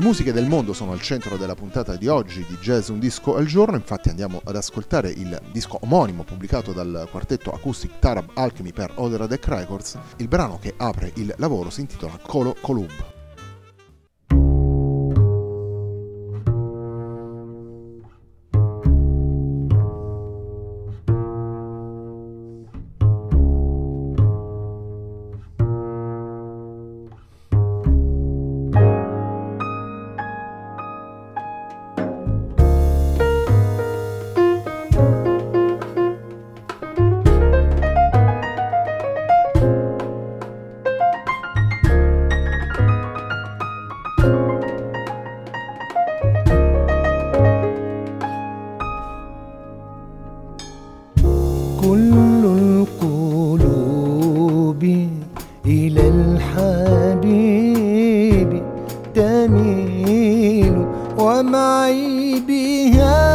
Le musiche del mondo sono al centro della puntata di oggi di Jazz Un Disco al Giorno, infatti andiamo ad ascoltare il disco omonimo pubblicato dal quartetto acoustic Tarab Alchemy per Odera Deck Records. Il brano che apre il lavoro si intitola Colo Columba. ومعي بها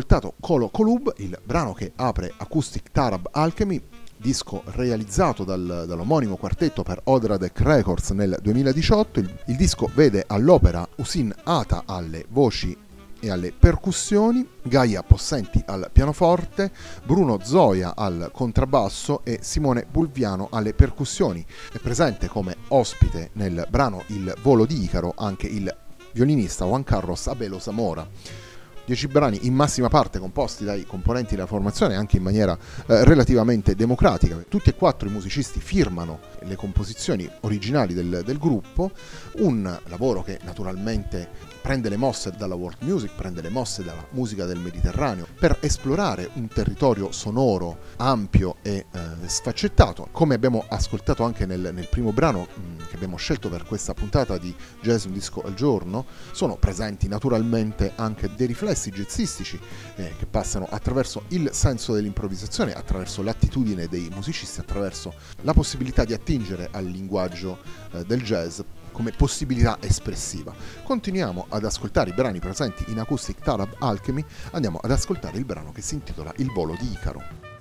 ascoltato Colo Colub, il brano che apre Acoustic Tarab Alchemy, disco realizzato dal, dall'omonimo quartetto per Odradek Records nel 2018. Il, il disco vede all'opera Usin Ata alle voci e alle percussioni, Gaia Possenti al pianoforte, Bruno Zoia al contrabbasso e Simone Bulviano alle percussioni. È presente come ospite nel brano Il volo di Icaro anche il violinista Juan Carlos Abelo Zamora. Dieci brani in massima parte composti dai componenti della formazione anche in maniera eh, relativamente democratica. Tutti e quattro i musicisti firmano le composizioni originali del, del gruppo, un lavoro che naturalmente prende le mosse dalla world music, prende le mosse dalla musica del Mediterraneo per esplorare un territorio sonoro ampio e eh, sfaccettato, come abbiamo ascoltato anche nel, nel primo brano mm, che abbiamo scelto per questa puntata di Jazz Un Disco al Giorno, sono presenti naturalmente anche dei riflessi jazzistici eh, che passano attraverso il senso dell'improvvisazione, attraverso l'attitudine dei musicisti, attraverso la possibilità di attingere al linguaggio eh, del jazz come possibilità espressiva. Continuiamo ad ascoltare i brani presenti in Acoustic Tarab Alchemy, andiamo ad ascoltare il brano che si intitola Il volo di Icaro.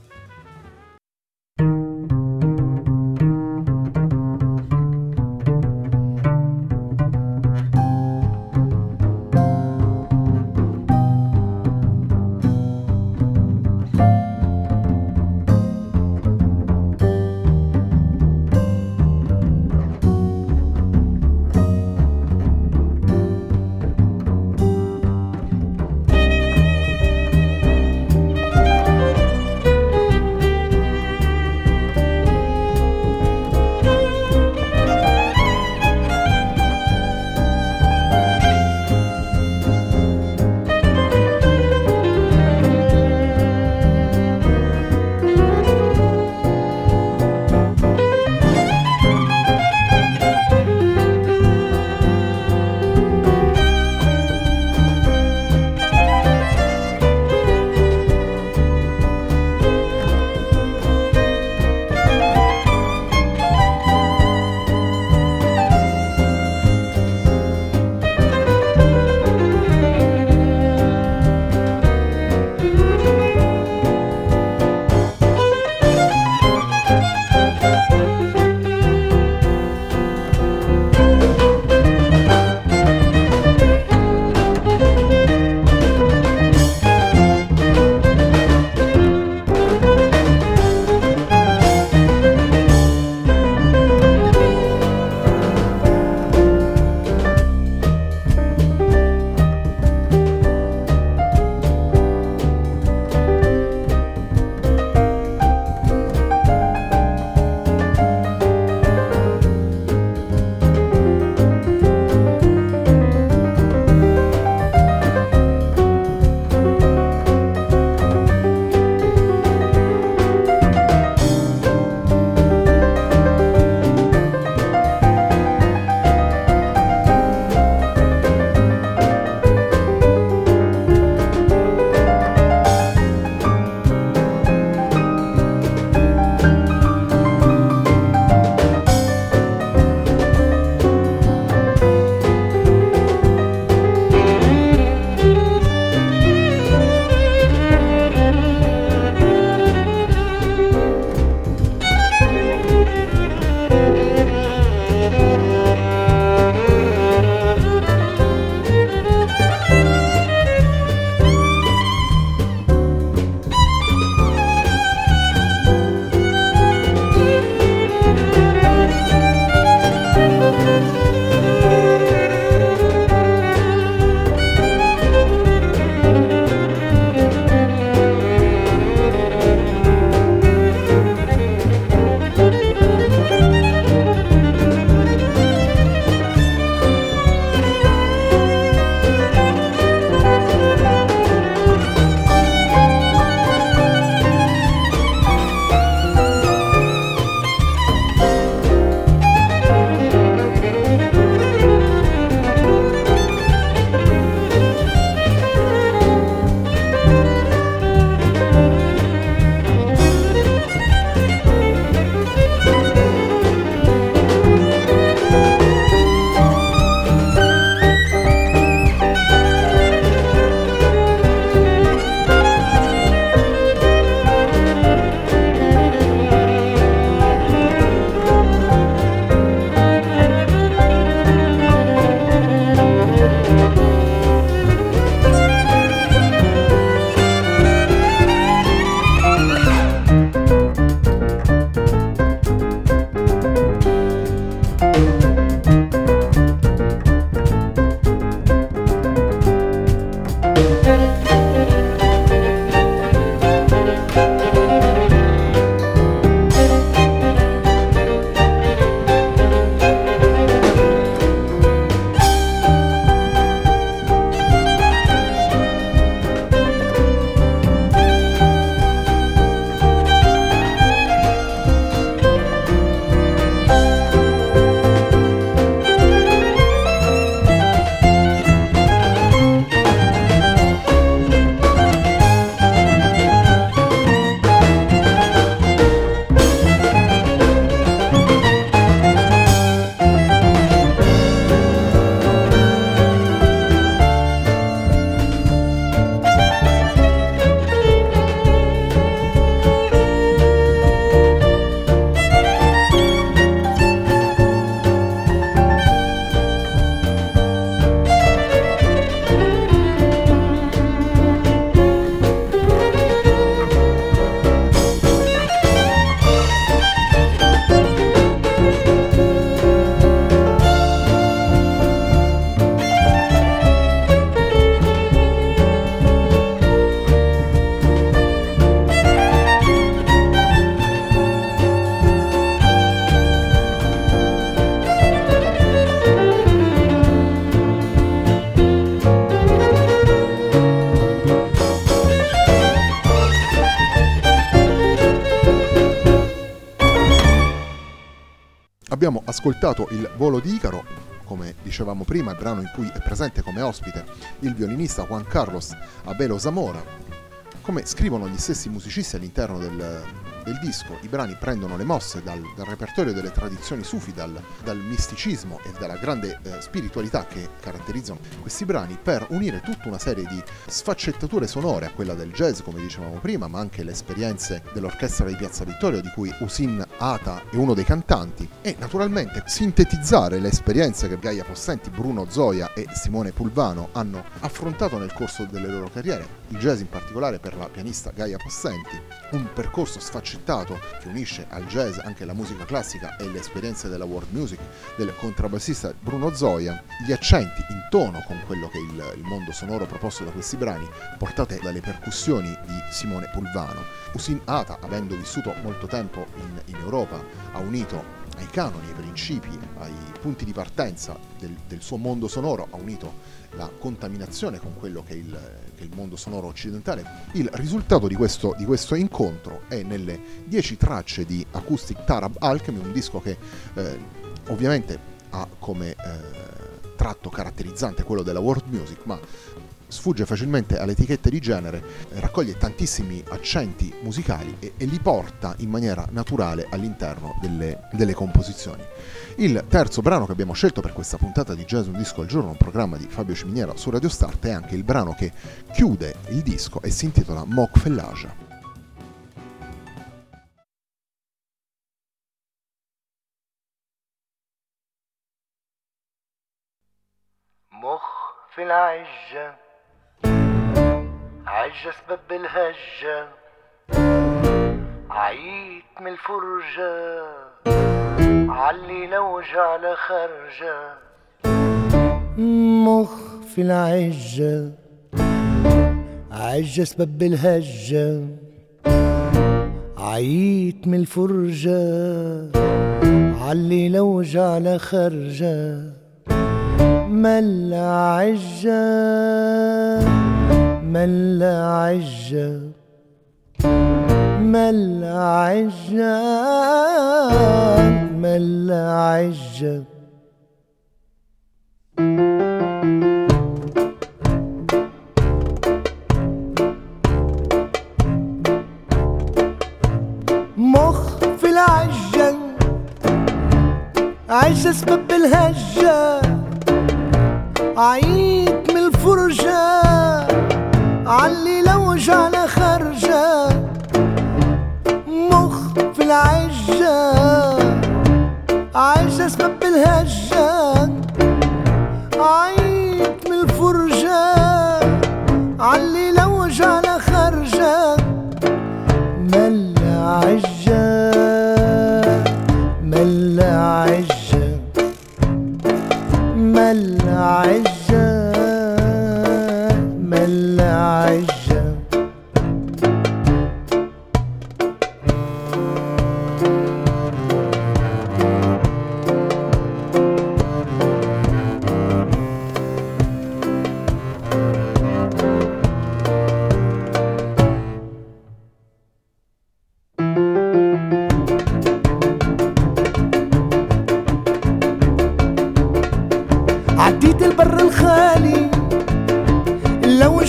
Ascoltato il volo di Icaro, come dicevamo prima, brano in cui è presente come ospite il violinista Juan Carlos Abelo Zamora. Come scrivono gli stessi musicisti all'interno del, del disco. I brani prendono le mosse dal, dal repertorio delle tradizioni sufi, dal, dal misticismo e dalla grande eh, spiritualità che caratterizzano questi brani per unire tutta una serie di sfaccettature sonore a quella del jazz, come dicevamo prima, ma anche le esperienze dell'orchestra di Piazza Vittorio, di cui Usin Ata è uno dei cantanti, e naturalmente sintetizzare le esperienze che Gaia Possenti, Bruno Zoia e Simone Pulvano hanno affrontato nel corso delle loro carriere, il jazz in particolare per la pianista Gaia Possenti, un percorso sfaccettato accettato che unisce al jazz anche la musica classica e le esperienze della world music del contrabbassista Bruno Zoia, gli accenti in tono con quello che è il, il mondo sonoro proposto da questi brani, portate dalle percussioni di Simone Pulvano. Usin Ata, avendo vissuto molto tempo in, in Europa, ha unito ai canoni, ai principi, ai punti di partenza del, del suo mondo sonoro, ha unito la contaminazione con quello che è il, che è il mondo sonoro occidentale. Il risultato di questo, di questo, incontro è nelle 10 tracce di Acoustic Tarab Alchemy, un disco che eh, ovviamente ha come eh, tratto caratterizzante quello della world music, ma sfugge facilmente alle etichette di genere, raccoglie tantissimi accenti musicali e, e li porta in maniera naturale all'interno delle, delle, composizioni. Il terzo brano che abbiamo scelto per questa puntata di Jazz Un Disco al Giorno, un programma di Fabio Ciminiera su Radio Start, è anche il brano che chiude il disco e si intitola Mock Fellage. Moch Fellage. عجة سبب الهجة. عيت من الفرجة. علي لوجع على خرجة. مخ في العجة. عجة سبب الهجة. عيت من الفرجة. علي لوجع على خرجة. عجة. من لا عجة من لا عجة من لا عجة مخ في العجة عجة سبب الهجة علي لو جعل خرجة مخ في العجة. عجة سبب الهجة.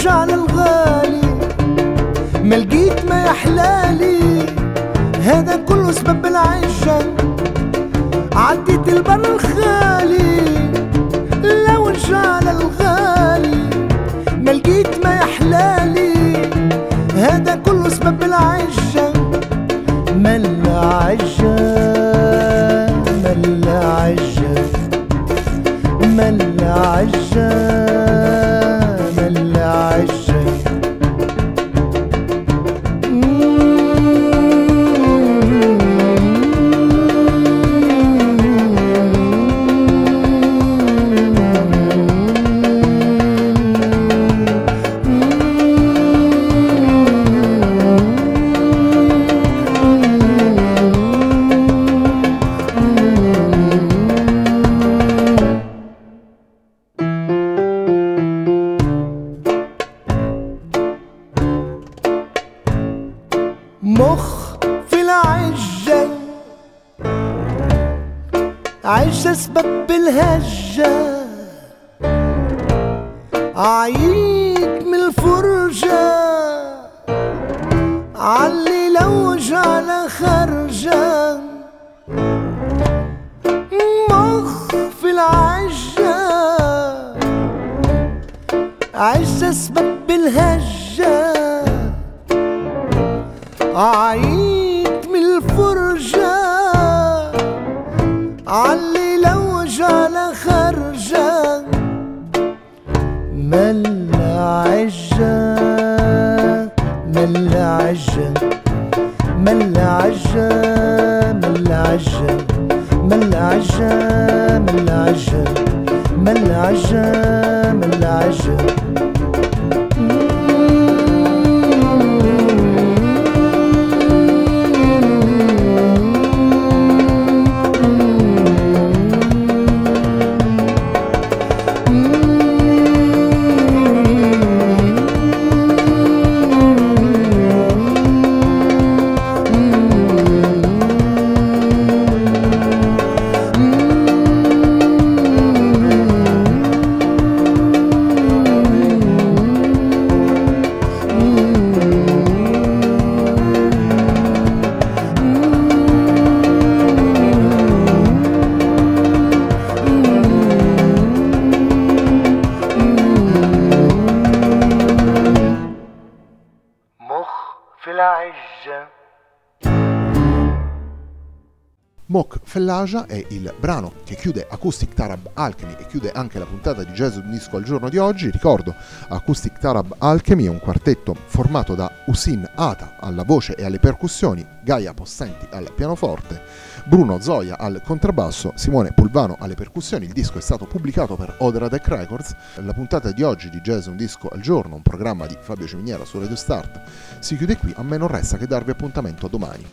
ارجع للغالي ما لقيت ما يحلالي. هذا كله سبب العشق عديت البر الخالي. لو رجع للغالي ما لقيت ما يحلالي. هذا كله سبب العشق ما العشق اسباب بالهجة. عيد من الفرجة. علي لو جعل خرجة. مل عجة. مل عجة. مل عجة. مل عجة. مل عجة. مل عجة. مل عجة. مل عجة. Fellagia è il brano che chiude Acoustic Tarab Alchemy e chiude anche la puntata di Jazz Un Disco al giorno di oggi. Ricordo, Acoustic Tarab Alchemy è un quartetto formato da Usin Ata alla voce e alle percussioni, Gaia Possenti al pianoforte, Bruno Zoia al contrabbasso, Simone Pulvano alle percussioni. Il disco è stato pubblicato per Odradec Records. La puntata di oggi di Jazz Un Disco al giorno, un programma di Fabio Ciminiera su Radio Start, si chiude qui. A me non resta che darvi appuntamento a domani.